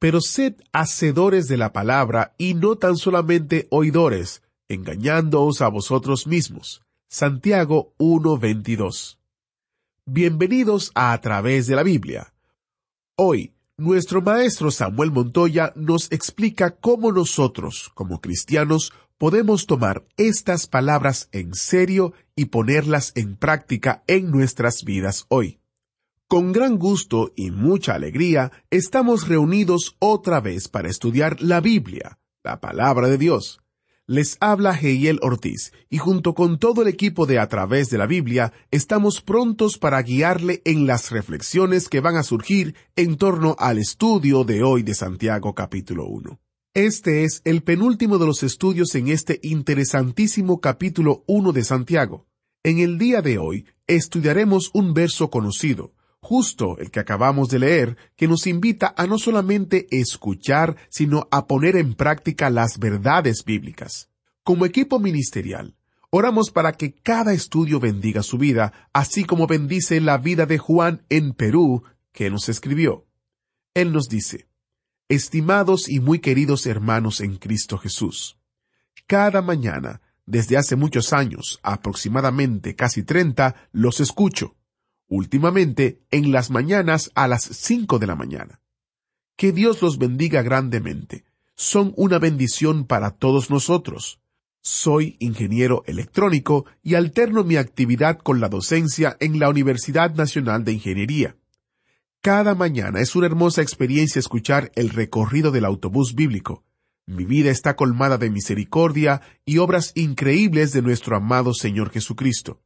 Pero sed hacedores de la palabra y no tan solamente oidores, engañándoos a vosotros mismos. Santiago 1:22. Bienvenidos a A través de la Biblia. Hoy, nuestro maestro Samuel Montoya nos explica cómo nosotros, como cristianos, podemos tomar estas palabras en serio y ponerlas en práctica en nuestras vidas hoy. Con gran gusto y mucha alegría estamos reunidos otra vez para estudiar la Biblia, la palabra de Dios. Les habla Heiel Ortiz y junto con todo el equipo de A través de la Biblia estamos prontos para guiarle en las reflexiones que van a surgir en torno al estudio de hoy de Santiago capítulo 1. Este es el penúltimo de los estudios en este interesantísimo capítulo 1 de Santiago. En el día de hoy estudiaremos un verso conocido, justo el que acabamos de leer, que nos invita a no solamente escuchar, sino a poner en práctica las verdades bíblicas. Como equipo ministerial, oramos para que cada estudio bendiga su vida, así como bendice la vida de Juan en Perú, que nos escribió. Él nos dice, Estimados y muy queridos hermanos en Cristo Jesús, cada mañana, desde hace muchos años, aproximadamente casi treinta, los escucho últimamente en las mañanas a las cinco de la mañana. Que Dios los bendiga grandemente. Son una bendición para todos nosotros. Soy ingeniero electrónico y alterno mi actividad con la docencia en la Universidad Nacional de Ingeniería. Cada mañana es una hermosa experiencia escuchar el recorrido del autobús bíblico. Mi vida está colmada de misericordia y obras increíbles de nuestro amado Señor Jesucristo.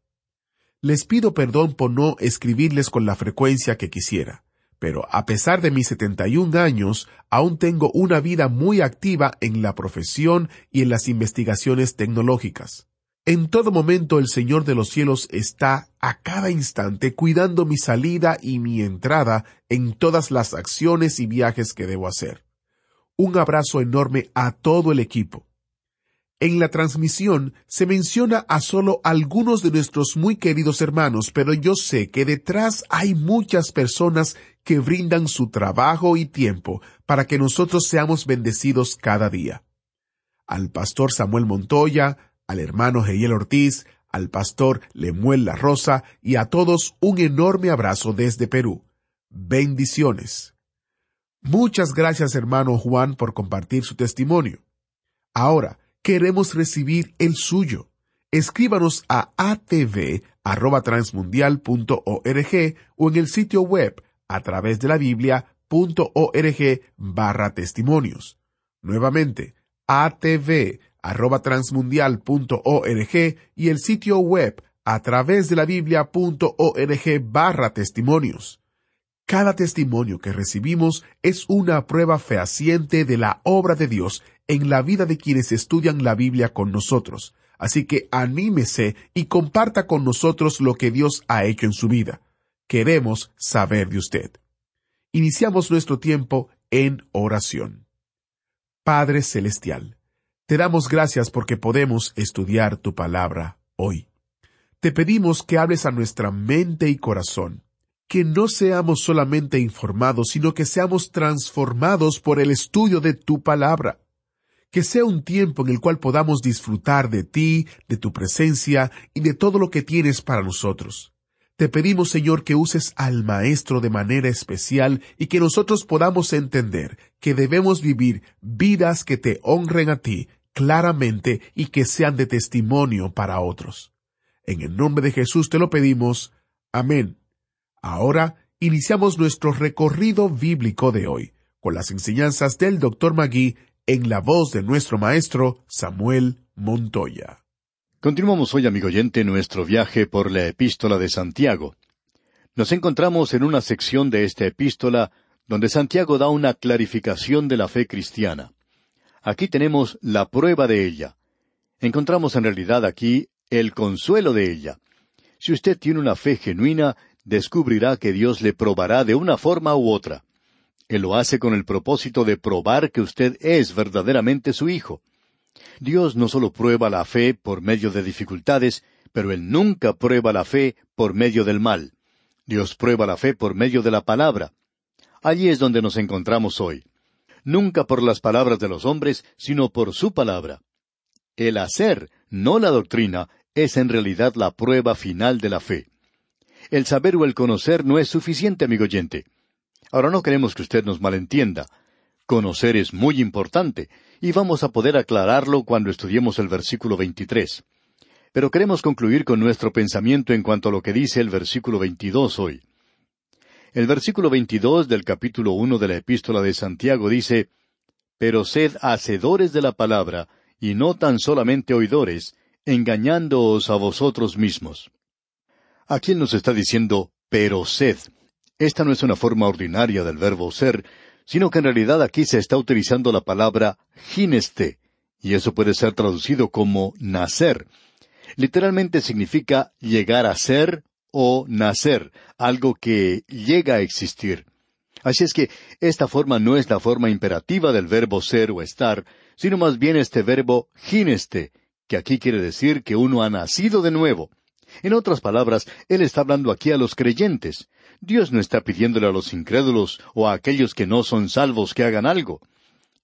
Les pido perdón por no escribirles con la frecuencia que quisiera, pero a pesar de mis 71 años, aún tengo una vida muy activa en la profesión y en las investigaciones tecnológicas. En todo momento el Señor de los cielos está a cada instante cuidando mi salida y mi entrada en todas las acciones y viajes que debo hacer. Un abrazo enorme a todo el equipo. En la transmisión se menciona a solo algunos de nuestros muy queridos hermanos, pero yo sé que detrás hay muchas personas que brindan su trabajo y tiempo para que nosotros seamos bendecidos cada día. Al pastor Samuel Montoya, al hermano Geiel Ortiz, al pastor Lemuel La Rosa y a todos un enorme abrazo desde Perú. Bendiciones. Muchas gracias hermano Juan por compartir su testimonio. Ahora, queremos recibir el suyo. Escríbanos a atv@transmundial.org o en el sitio web a través de la biblia.org barra testimonios. Nuevamente, atv@transmundial.org y el sitio web a través de la biblia.org barra testimonios. Cada testimonio que recibimos es una prueba fehaciente de la obra de Dios en la vida de quienes estudian la Biblia con nosotros. Así que anímese y comparta con nosotros lo que Dios ha hecho en su vida. Queremos saber de usted. Iniciamos nuestro tiempo en oración. Padre Celestial, te damos gracias porque podemos estudiar tu palabra hoy. Te pedimos que hables a nuestra mente y corazón, que no seamos solamente informados, sino que seamos transformados por el estudio de tu palabra que sea un tiempo en el cual podamos disfrutar de ti, de tu presencia y de todo lo que tienes para nosotros. Te pedimos, Señor, que uses al Maestro de manera especial y que nosotros podamos entender que debemos vivir vidas que te honren a ti claramente y que sean de testimonio para otros. En el nombre de Jesús te lo pedimos. Amén. Ahora iniciamos nuestro recorrido bíblico de hoy, con las enseñanzas del Dr. Magui en la voz de nuestro maestro Samuel Montoya. Continuamos hoy, amigo oyente, nuestro viaje por la epístola de Santiago. Nos encontramos en una sección de esta epístola donde Santiago da una clarificación de la fe cristiana. Aquí tenemos la prueba de ella. Encontramos en realidad aquí el consuelo de ella. Si usted tiene una fe genuina, descubrirá que Dios le probará de una forma u otra. Él lo hace con el propósito de probar que usted es verdaderamente su hijo. Dios no solo prueba la fe por medio de dificultades, pero Él nunca prueba la fe por medio del mal. Dios prueba la fe por medio de la palabra. Allí es donde nos encontramos hoy. Nunca por las palabras de los hombres, sino por su palabra. El hacer, no la doctrina, es en realidad la prueba final de la fe. El saber o el conocer no es suficiente, amigo oyente. Ahora no queremos que usted nos malentienda. Conocer es muy importante, y vamos a poder aclararlo cuando estudiemos el versículo 23. Pero queremos concluir con nuestro pensamiento en cuanto a lo que dice el versículo 22 hoy. El versículo 22 del capítulo 1 de la epístola de Santiago dice, Pero sed hacedores de la palabra, y no tan solamente oidores, engañándoos a vosotros mismos. Aquí nos está diciendo, pero sed. Esta no es una forma ordinaria del verbo ser, sino que en realidad aquí se está utilizando la palabra gineste, y eso puede ser traducido como nacer. Literalmente significa llegar a ser o nacer, algo que llega a existir. Así es que esta forma no es la forma imperativa del verbo ser o estar, sino más bien este verbo gineste, que aquí quiere decir que uno ha nacido de nuevo. En otras palabras, Él está hablando aquí a los creyentes. Dios no está pidiéndole a los incrédulos o a aquellos que no son salvos que hagan algo.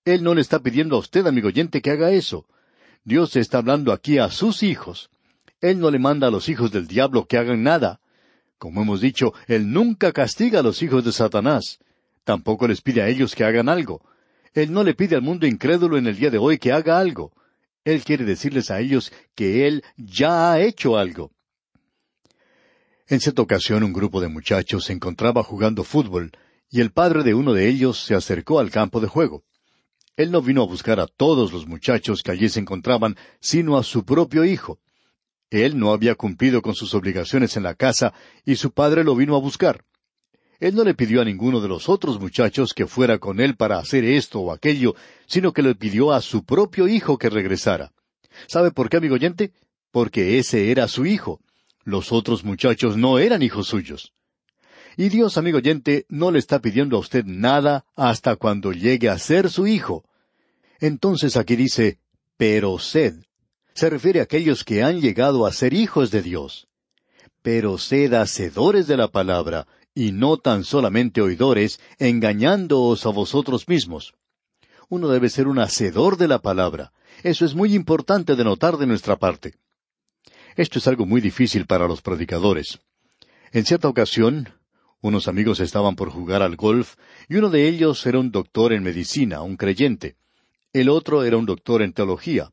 Él no le está pidiendo a usted, amigo oyente, que haga eso. Dios está hablando aquí a sus hijos. Él no le manda a los hijos del diablo que hagan nada. Como hemos dicho, Él nunca castiga a los hijos de Satanás. Tampoco les pide a ellos que hagan algo. Él no le pide al mundo incrédulo en el día de hoy que haga algo. Él quiere decirles a ellos que Él ya ha hecho algo. En cierta ocasión un grupo de muchachos se encontraba jugando fútbol, y el padre de uno de ellos se acercó al campo de juego. Él no vino a buscar a todos los muchachos que allí se encontraban, sino a su propio hijo. Él no había cumplido con sus obligaciones en la casa y su padre lo vino a buscar. Él no le pidió a ninguno de los otros muchachos que fuera con él para hacer esto o aquello, sino que le pidió a su propio hijo que regresara. ¿Sabe por qué, amigo oyente? Porque ese era su hijo. Los otros muchachos no eran hijos suyos. Y Dios, amigo oyente, no le está pidiendo a usted nada hasta cuando llegue a ser su hijo. Entonces aquí dice, pero sed se refiere a aquellos que han llegado a ser hijos de Dios. Pero sed hacedores de la palabra, y no tan solamente oidores, engañándoos a vosotros mismos. Uno debe ser un hacedor de la palabra. Eso es muy importante de notar de nuestra parte. Esto es algo muy difícil para los predicadores. En cierta ocasión, unos amigos estaban por jugar al golf, y uno de ellos era un doctor en medicina, un creyente. El otro era un doctor en teología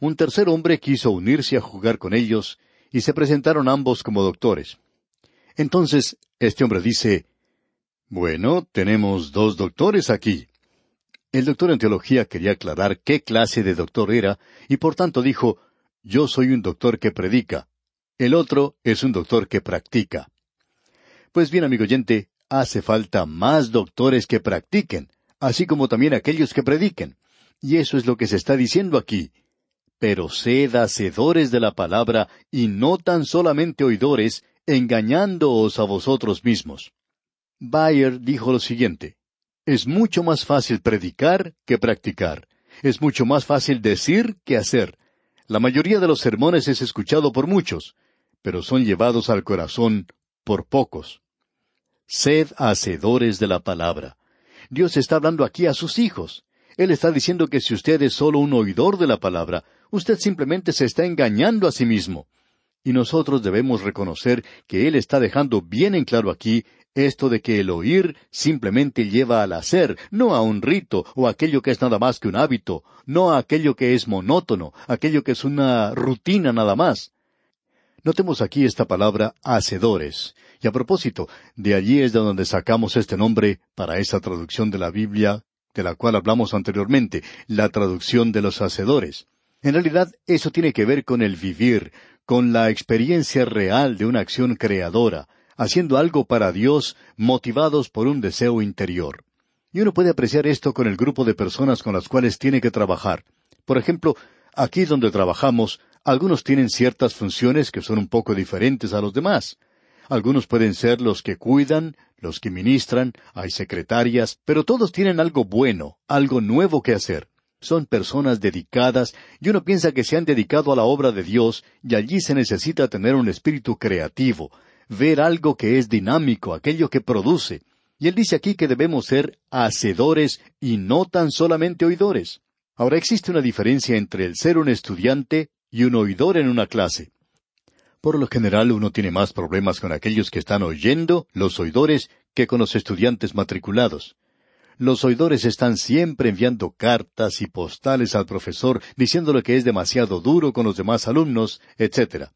un tercer hombre quiso unirse a jugar con ellos, y se presentaron ambos como doctores. Entonces, este hombre dice, Bueno, tenemos dos doctores aquí. El doctor en teología quería aclarar qué clase de doctor era, y por tanto dijo, Yo soy un doctor que predica. El otro es un doctor que practica. Pues bien, amigo oyente, hace falta más doctores que practiquen, así como también aquellos que prediquen. Y eso es lo que se está diciendo aquí pero sed hacedores de la palabra y no tan solamente oidores, engañándoos a vosotros mismos. Bayer dijo lo siguiente, es mucho más fácil predicar que practicar. Es mucho más fácil decir que hacer. La mayoría de los sermones es escuchado por muchos, pero son llevados al corazón por pocos. Sed hacedores de la palabra. Dios está hablando aquí a sus hijos. Él está diciendo que si usted es solo un oidor de la palabra, usted simplemente se está engañando a sí mismo. Y nosotros debemos reconocer que Él está dejando bien en claro aquí esto de que el oír simplemente lleva al hacer, no a un rito o aquello que es nada más que un hábito, no a aquello que es monótono, aquello que es una rutina nada más. Notemos aquí esta palabra hacedores. Y a propósito, de allí es de donde sacamos este nombre para esa traducción de la Biblia de la cual hablamos anteriormente, la traducción de los hacedores. En realidad, eso tiene que ver con el vivir, con la experiencia real de una acción creadora, haciendo algo para Dios, motivados por un deseo interior. Y uno puede apreciar esto con el grupo de personas con las cuales tiene que trabajar. Por ejemplo, aquí donde trabajamos, algunos tienen ciertas funciones que son un poco diferentes a los demás. Algunos pueden ser los que cuidan, los que ministran, hay secretarias, pero todos tienen algo bueno, algo nuevo que hacer. Son personas dedicadas y uno piensa que se han dedicado a la obra de Dios y allí se necesita tener un espíritu creativo, ver algo que es dinámico, aquello que produce. Y él dice aquí que debemos ser hacedores y no tan solamente oidores. Ahora existe una diferencia entre el ser un estudiante y un oidor en una clase. Por lo general uno tiene más problemas con aquellos que están oyendo, los oidores, que con los estudiantes matriculados. Los oidores están siempre enviando cartas y postales al profesor diciéndole que es demasiado duro con los demás alumnos, etc.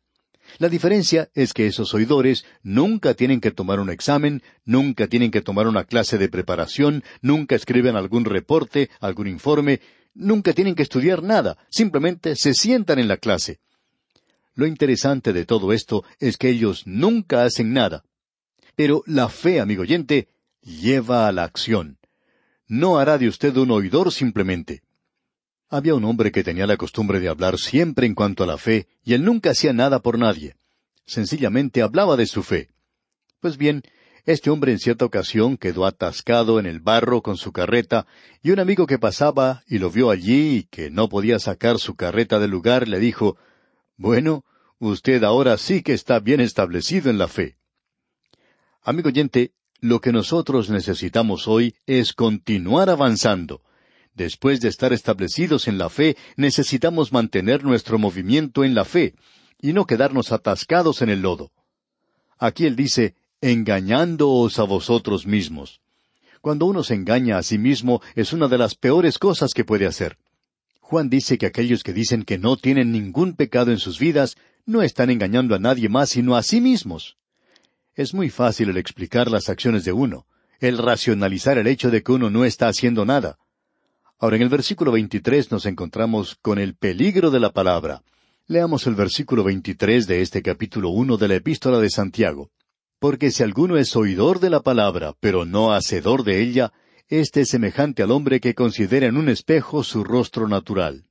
La diferencia es que esos oidores nunca tienen que tomar un examen, nunca tienen que tomar una clase de preparación, nunca escriben algún reporte, algún informe, nunca tienen que estudiar nada, simplemente se sientan en la clase. Lo interesante de todo esto es que ellos nunca hacen nada. Pero la fe, amigo oyente, lleva a la acción. No hará de usted un oidor simplemente. Había un hombre que tenía la costumbre de hablar siempre en cuanto a la fe, y él nunca hacía nada por nadie. Sencillamente hablaba de su fe. Pues bien, este hombre en cierta ocasión quedó atascado en el barro con su carreta, y un amigo que pasaba y lo vio allí y que no podía sacar su carreta del lugar le dijo Bueno, usted ahora sí que está bien establecido en la fe. Amigo oyente, lo que nosotros necesitamos hoy es continuar avanzando. Después de estar establecidos en la fe, necesitamos mantener nuestro movimiento en la fe, y no quedarnos atascados en el lodo. Aquí él dice, engañándoos a vosotros mismos. Cuando uno se engaña a sí mismo es una de las peores cosas que puede hacer. Juan dice que aquellos que dicen que no tienen ningún pecado en sus vidas no están engañando a nadie más sino a sí mismos. Es muy fácil el explicar las acciones de uno, el racionalizar el hecho de que uno no está haciendo nada. Ahora en el versículo 23 nos encontramos con el peligro de la palabra. Leamos el versículo 23 de este capítulo 1 de la epístola de Santiago. Porque si alguno es oidor de la palabra, pero no hacedor de ella, éste es semejante al hombre que considera en un espejo su rostro natural.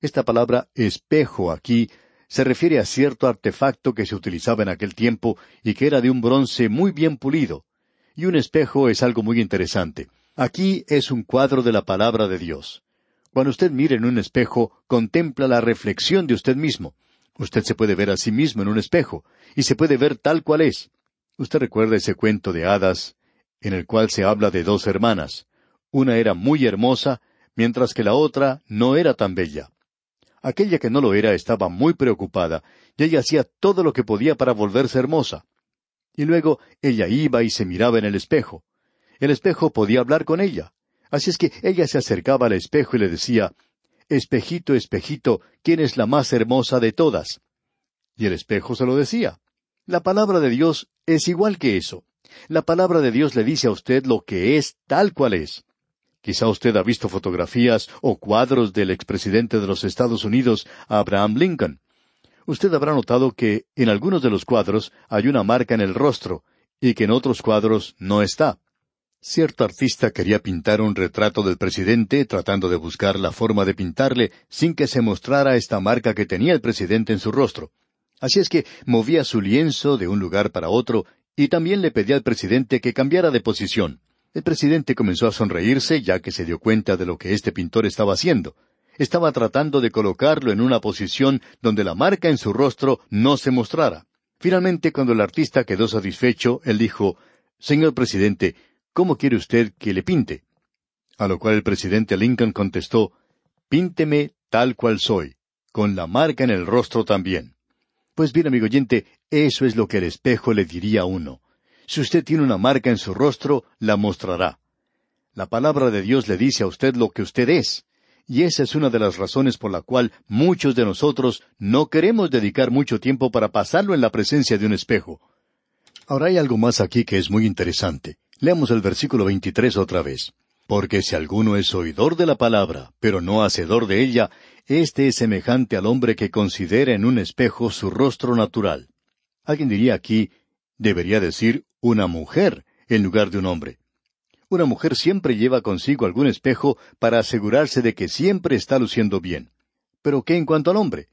Esta palabra espejo aquí se refiere a cierto artefacto que se utilizaba en aquel tiempo y que era de un bronce muy bien pulido. Y un espejo es algo muy interesante. Aquí es un cuadro de la palabra de Dios. Cuando usted mire en un espejo, contempla la reflexión de usted mismo. Usted se puede ver a sí mismo en un espejo, y se puede ver tal cual es. Usted recuerda ese cuento de hadas, en el cual se habla de dos hermanas. Una era muy hermosa, mientras que la otra no era tan bella. Aquella que no lo era estaba muy preocupada, y ella hacía todo lo que podía para volverse hermosa. Y luego ella iba y se miraba en el espejo. El espejo podía hablar con ella. Así es que ella se acercaba al espejo y le decía, Espejito, espejito, ¿quién es la más hermosa de todas? Y el espejo se lo decía. La palabra de Dios es igual que eso. La palabra de Dios le dice a usted lo que es tal cual es. Quizá usted ha visto fotografías o cuadros del expresidente de los Estados Unidos, Abraham Lincoln. Usted habrá notado que en algunos de los cuadros hay una marca en el rostro y que en otros cuadros no está. Cierto artista quería pintar un retrato del presidente tratando de buscar la forma de pintarle sin que se mostrara esta marca que tenía el presidente en su rostro. Así es que movía su lienzo de un lugar para otro y también le pedía al presidente que cambiara de posición. El presidente comenzó a sonreírse ya que se dio cuenta de lo que este pintor estaba haciendo. Estaba tratando de colocarlo en una posición donde la marca en su rostro no se mostrara. Finalmente, cuando el artista quedó satisfecho, él dijo, Señor presidente, ¿cómo quiere usted que le pinte? A lo cual el presidente Lincoln contestó, Pínteme tal cual soy, con la marca en el rostro también. Pues bien, amigo oyente, eso es lo que el espejo le diría a uno. Si usted tiene una marca en su rostro, la mostrará. La palabra de Dios le dice a usted lo que usted es. Y esa es una de las razones por la cual muchos de nosotros no queremos dedicar mucho tiempo para pasarlo en la presencia de un espejo. Ahora hay algo más aquí que es muy interesante. Leamos el versículo 23 otra vez. Porque si alguno es oidor de la palabra, pero no hacedor de ella, este es semejante al hombre que considera en un espejo su rostro natural. Alguien diría aquí, Debería decir una mujer en lugar de un hombre. Una mujer siempre lleva consigo algún espejo para asegurarse de que siempre está luciendo bien. Pero ¿qué en cuanto al hombre?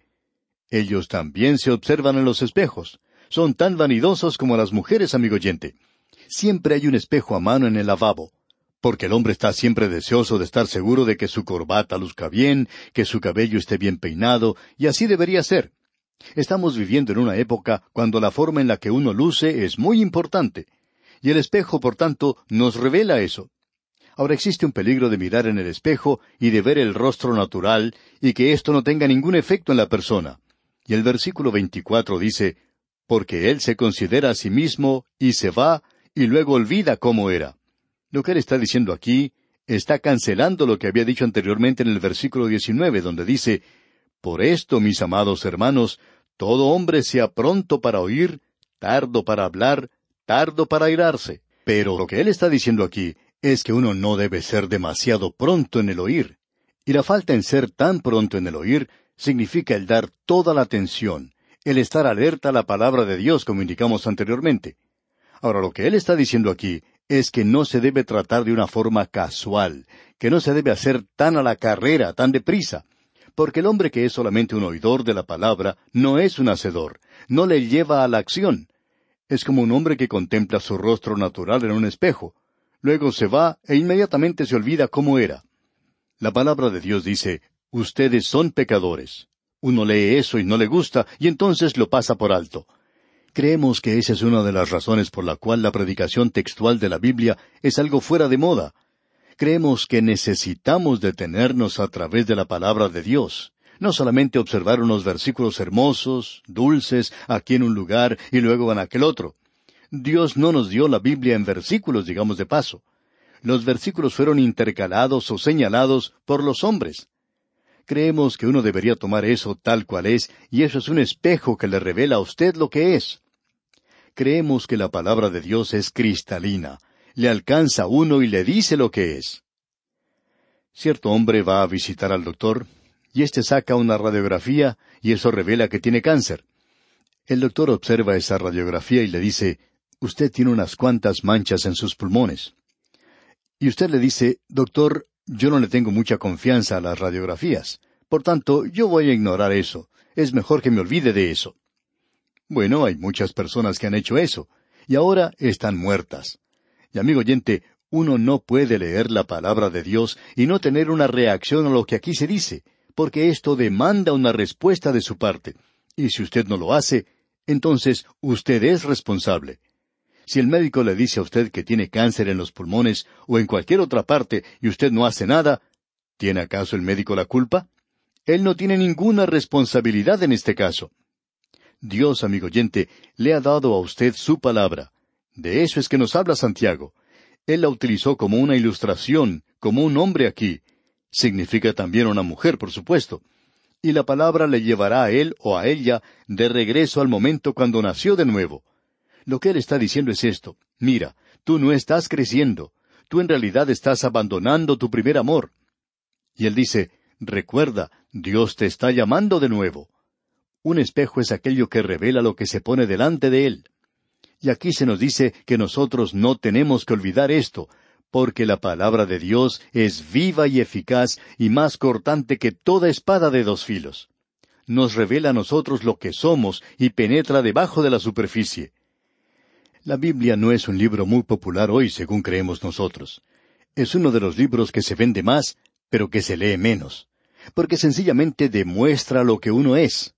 Ellos también se observan en los espejos. Son tan vanidosos como las mujeres, amigo oyente. Siempre hay un espejo a mano en el lavabo, porque el hombre está siempre deseoso de estar seguro de que su corbata luzca bien, que su cabello esté bien peinado, y así debería ser. Estamos viviendo en una época cuando la forma en la que uno luce es muy importante. Y el espejo, por tanto, nos revela eso. Ahora existe un peligro de mirar en el espejo y de ver el rostro natural y que esto no tenga ningún efecto en la persona. Y el versículo 24 dice, porque él se considera a sí mismo y se va y luego olvida cómo era. Lo que él está diciendo aquí está cancelando lo que había dicho anteriormente en el versículo 19, donde dice, Por esto, mis amados hermanos, todo hombre sea pronto para oír, tardo para hablar, tardo para airarse. Pero lo que él está diciendo aquí es que uno no debe ser demasiado pronto en el oír. Y la falta en ser tan pronto en el oír significa el dar toda la atención, el estar alerta a la palabra de Dios, como indicamos anteriormente. Ahora, lo que él está diciendo aquí es que no se debe tratar de una forma casual, que no se debe hacer tan a la carrera, tan deprisa, porque el hombre que es solamente un oidor de la palabra no es un hacedor, no le lleva a la acción, es como un hombre que contempla su rostro natural en un espejo. Luego se va e inmediatamente se olvida cómo era. La palabra de Dios dice, ustedes son pecadores. Uno lee eso y no le gusta, y entonces lo pasa por alto. Creemos que esa es una de las razones por la cual la predicación textual de la Biblia es algo fuera de moda. Creemos que necesitamos detenernos a través de la palabra de Dios no solamente observar unos versículos hermosos, dulces, aquí en un lugar y luego en aquel otro. Dios no nos dio la Biblia en versículos, digamos de paso. Los versículos fueron intercalados o señalados por los hombres. Creemos que uno debería tomar eso tal cual es, y eso es un espejo que le revela a usted lo que es. Creemos que la palabra de Dios es cristalina, le alcanza a uno y le dice lo que es. Cierto hombre va a visitar al doctor, y éste saca una radiografía y eso revela que tiene cáncer. El doctor observa esa radiografía y le dice, Usted tiene unas cuantas manchas en sus pulmones. Y usted le dice, Doctor, yo no le tengo mucha confianza a las radiografías. Por tanto, yo voy a ignorar eso. Es mejor que me olvide de eso. Bueno, hay muchas personas que han hecho eso, y ahora están muertas. Y amigo oyente, uno no puede leer la palabra de Dios y no tener una reacción a lo que aquí se dice porque esto demanda una respuesta de su parte. Y si usted no lo hace, entonces usted es responsable. Si el médico le dice a usted que tiene cáncer en los pulmones o en cualquier otra parte y usted no hace nada, ¿tiene acaso el médico la culpa? Él no tiene ninguna responsabilidad en este caso. Dios, amigo oyente, le ha dado a usted su palabra. De eso es que nos habla Santiago. Él la utilizó como una ilustración, como un hombre aquí, Significa también una mujer, por supuesto. Y la palabra le llevará a él o a ella de regreso al momento cuando nació de nuevo. Lo que él está diciendo es esto. Mira, tú no estás creciendo. Tú en realidad estás abandonando tu primer amor. Y él dice, recuerda, Dios te está llamando de nuevo. Un espejo es aquello que revela lo que se pone delante de él. Y aquí se nos dice que nosotros no tenemos que olvidar esto, porque la palabra de Dios es viva y eficaz y más cortante que toda espada de dos filos. Nos revela a nosotros lo que somos y penetra debajo de la superficie. La Biblia no es un libro muy popular hoy, según creemos nosotros. Es uno de los libros que se vende más, pero que se lee menos, porque sencillamente demuestra lo que uno es.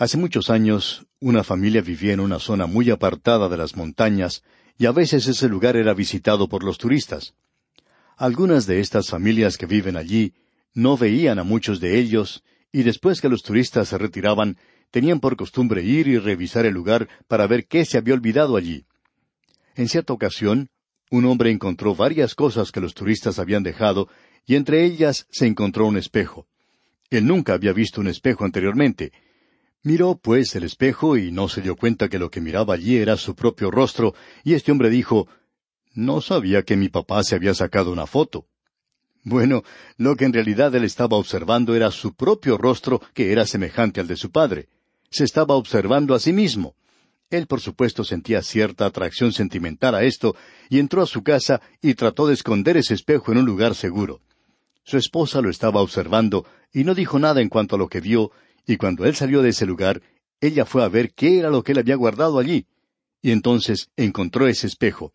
Hace muchos años, una familia vivía en una zona muy apartada de las montañas, y a veces ese lugar era visitado por los turistas. Algunas de estas familias que viven allí no veían a muchos de ellos, y después que los turistas se retiraban, tenían por costumbre ir y revisar el lugar para ver qué se había olvidado allí. En cierta ocasión, un hombre encontró varias cosas que los turistas habían dejado, y entre ellas se encontró un espejo. Él nunca había visto un espejo anteriormente, Miró, pues, el espejo y no se dio cuenta que lo que miraba allí era su propio rostro, y este hombre dijo, No sabía que mi papá se había sacado una foto. Bueno, lo que en realidad él estaba observando era su propio rostro, que era semejante al de su padre. Se estaba observando a sí mismo. Él, por supuesto, sentía cierta atracción sentimental a esto, y entró a su casa y trató de esconder ese espejo en un lugar seguro. Su esposa lo estaba observando y no dijo nada en cuanto a lo que vio, y cuando él salió de ese lugar, ella fue a ver qué era lo que él había guardado allí, y entonces encontró ese espejo.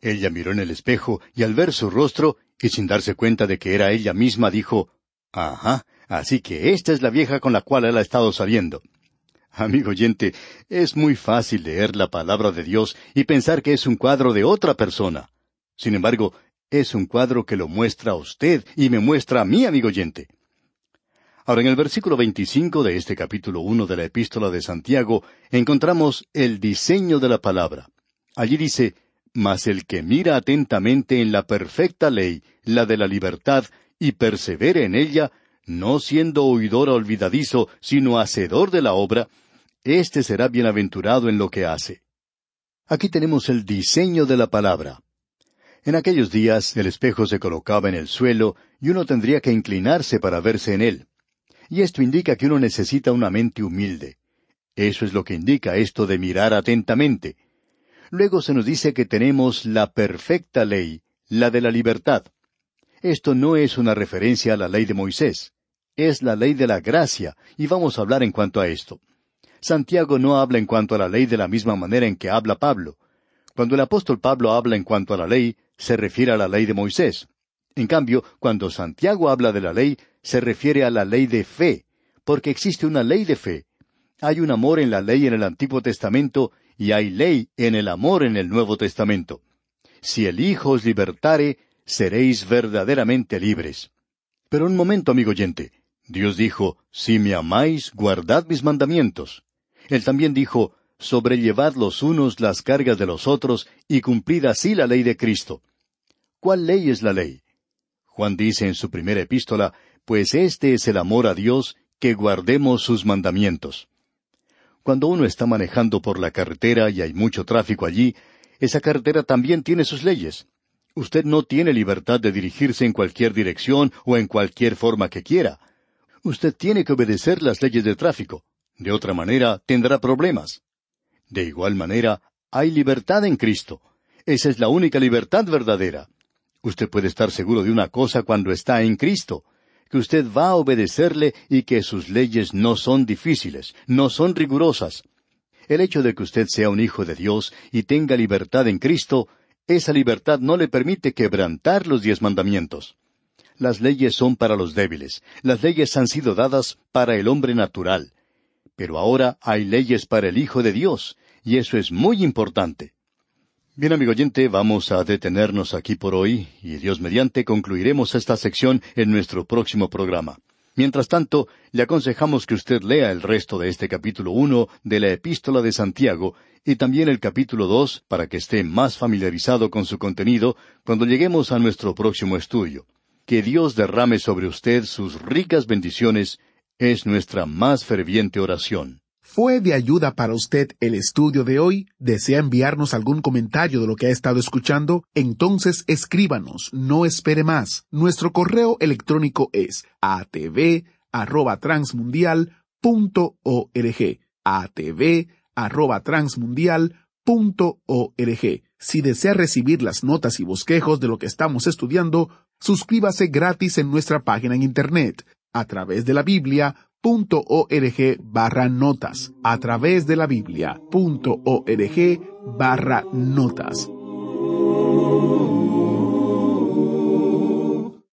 Ella miró en el espejo y al ver su rostro, y sin darse cuenta de que era ella misma, dijo, Ajá, así que esta es la vieja con la cual él ha estado saliendo. Amigo oyente, es muy fácil leer la palabra de Dios y pensar que es un cuadro de otra persona. Sin embargo, es un cuadro que lo muestra a usted y me muestra a mí, amigo oyente. Ahora, en el versículo 25 de este capítulo 1 de la epístola de Santiago, encontramos el diseño de la palabra. Allí dice, Mas el que mira atentamente en la perfecta ley, la de la libertad, y persevere en ella, no siendo oidor olvidadizo, sino hacedor de la obra, éste será bienaventurado en lo que hace. Aquí tenemos el diseño de la palabra. En aquellos días el espejo se colocaba en el suelo y uno tendría que inclinarse para verse en él. Y esto indica que uno necesita una mente humilde. Eso es lo que indica esto de mirar atentamente. Luego se nos dice que tenemos la perfecta ley, la de la libertad. Esto no es una referencia a la ley de Moisés, es la ley de la gracia, y vamos a hablar en cuanto a esto. Santiago no habla en cuanto a la ley de la misma manera en que habla Pablo. Cuando el apóstol Pablo habla en cuanto a la ley, se refiere a la ley de Moisés. En cambio, cuando Santiago habla de la ley, se refiere a la ley de fe, porque existe una ley de fe. Hay un amor en la ley en el Antiguo Testamento y hay ley en el amor en el Nuevo Testamento. Si el Hijo os libertare, seréis verdaderamente libres. Pero un momento, amigo oyente. Dios dijo, Si me amáis, guardad mis mandamientos. Él también dijo, Sobrellevad los unos las cargas de los otros y cumplid así la ley de Cristo. ¿Cuál ley es la ley? Juan dice en su primera epístola, pues este es el amor a Dios, que guardemos sus mandamientos. Cuando uno está manejando por la carretera y hay mucho tráfico allí, esa carretera también tiene sus leyes. Usted no tiene libertad de dirigirse en cualquier dirección o en cualquier forma que quiera. Usted tiene que obedecer las leyes de tráfico. De otra manera, tendrá problemas. De igual manera, hay libertad en Cristo. Esa es la única libertad verdadera. Usted puede estar seguro de una cosa cuando está en Cristo, que usted va a obedecerle y que sus leyes no son difíciles, no son rigurosas. El hecho de que usted sea un hijo de Dios y tenga libertad en Cristo, esa libertad no le permite quebrantar los diez mandamientos. Las leyes son para los débiles, las leyes han sido dadas para el hombre natural. Pero ahora hay leyes para el Hijo de Dios, y eso es muy importante. Bien, amigo oyente, vamos a detenernos aquí por hoy y Dios mediante concluiremos esta sección en nuestro próximo programa. Mientras tanto, le aconsejamos que usted lea el resto de este capítulo uno de la Epístola de Santiago y también el capítulo dos para que esté más familiarizado con su contenido cuando lleguemos a nuestro próximo estudio. Que Dios derrame sobre usted sus ricas bendiciones es nuestra más ferviente oración. ¿Fue de ayuda para usted el estudio de hoy? ¿Desea enviarnos algún comentario de lo que ha estado escuchando? Entonces escríbanos, no espere más. Nuestro correo electrónico es atv@transmundial.org. atv@transmundial.org. Si desea recibir las notas y bosquejos de lo que estamos estudiando, suscríbase gratis en nuestra página en internet a través de la Biblia org barra notas a través de la biblia.org barra notas.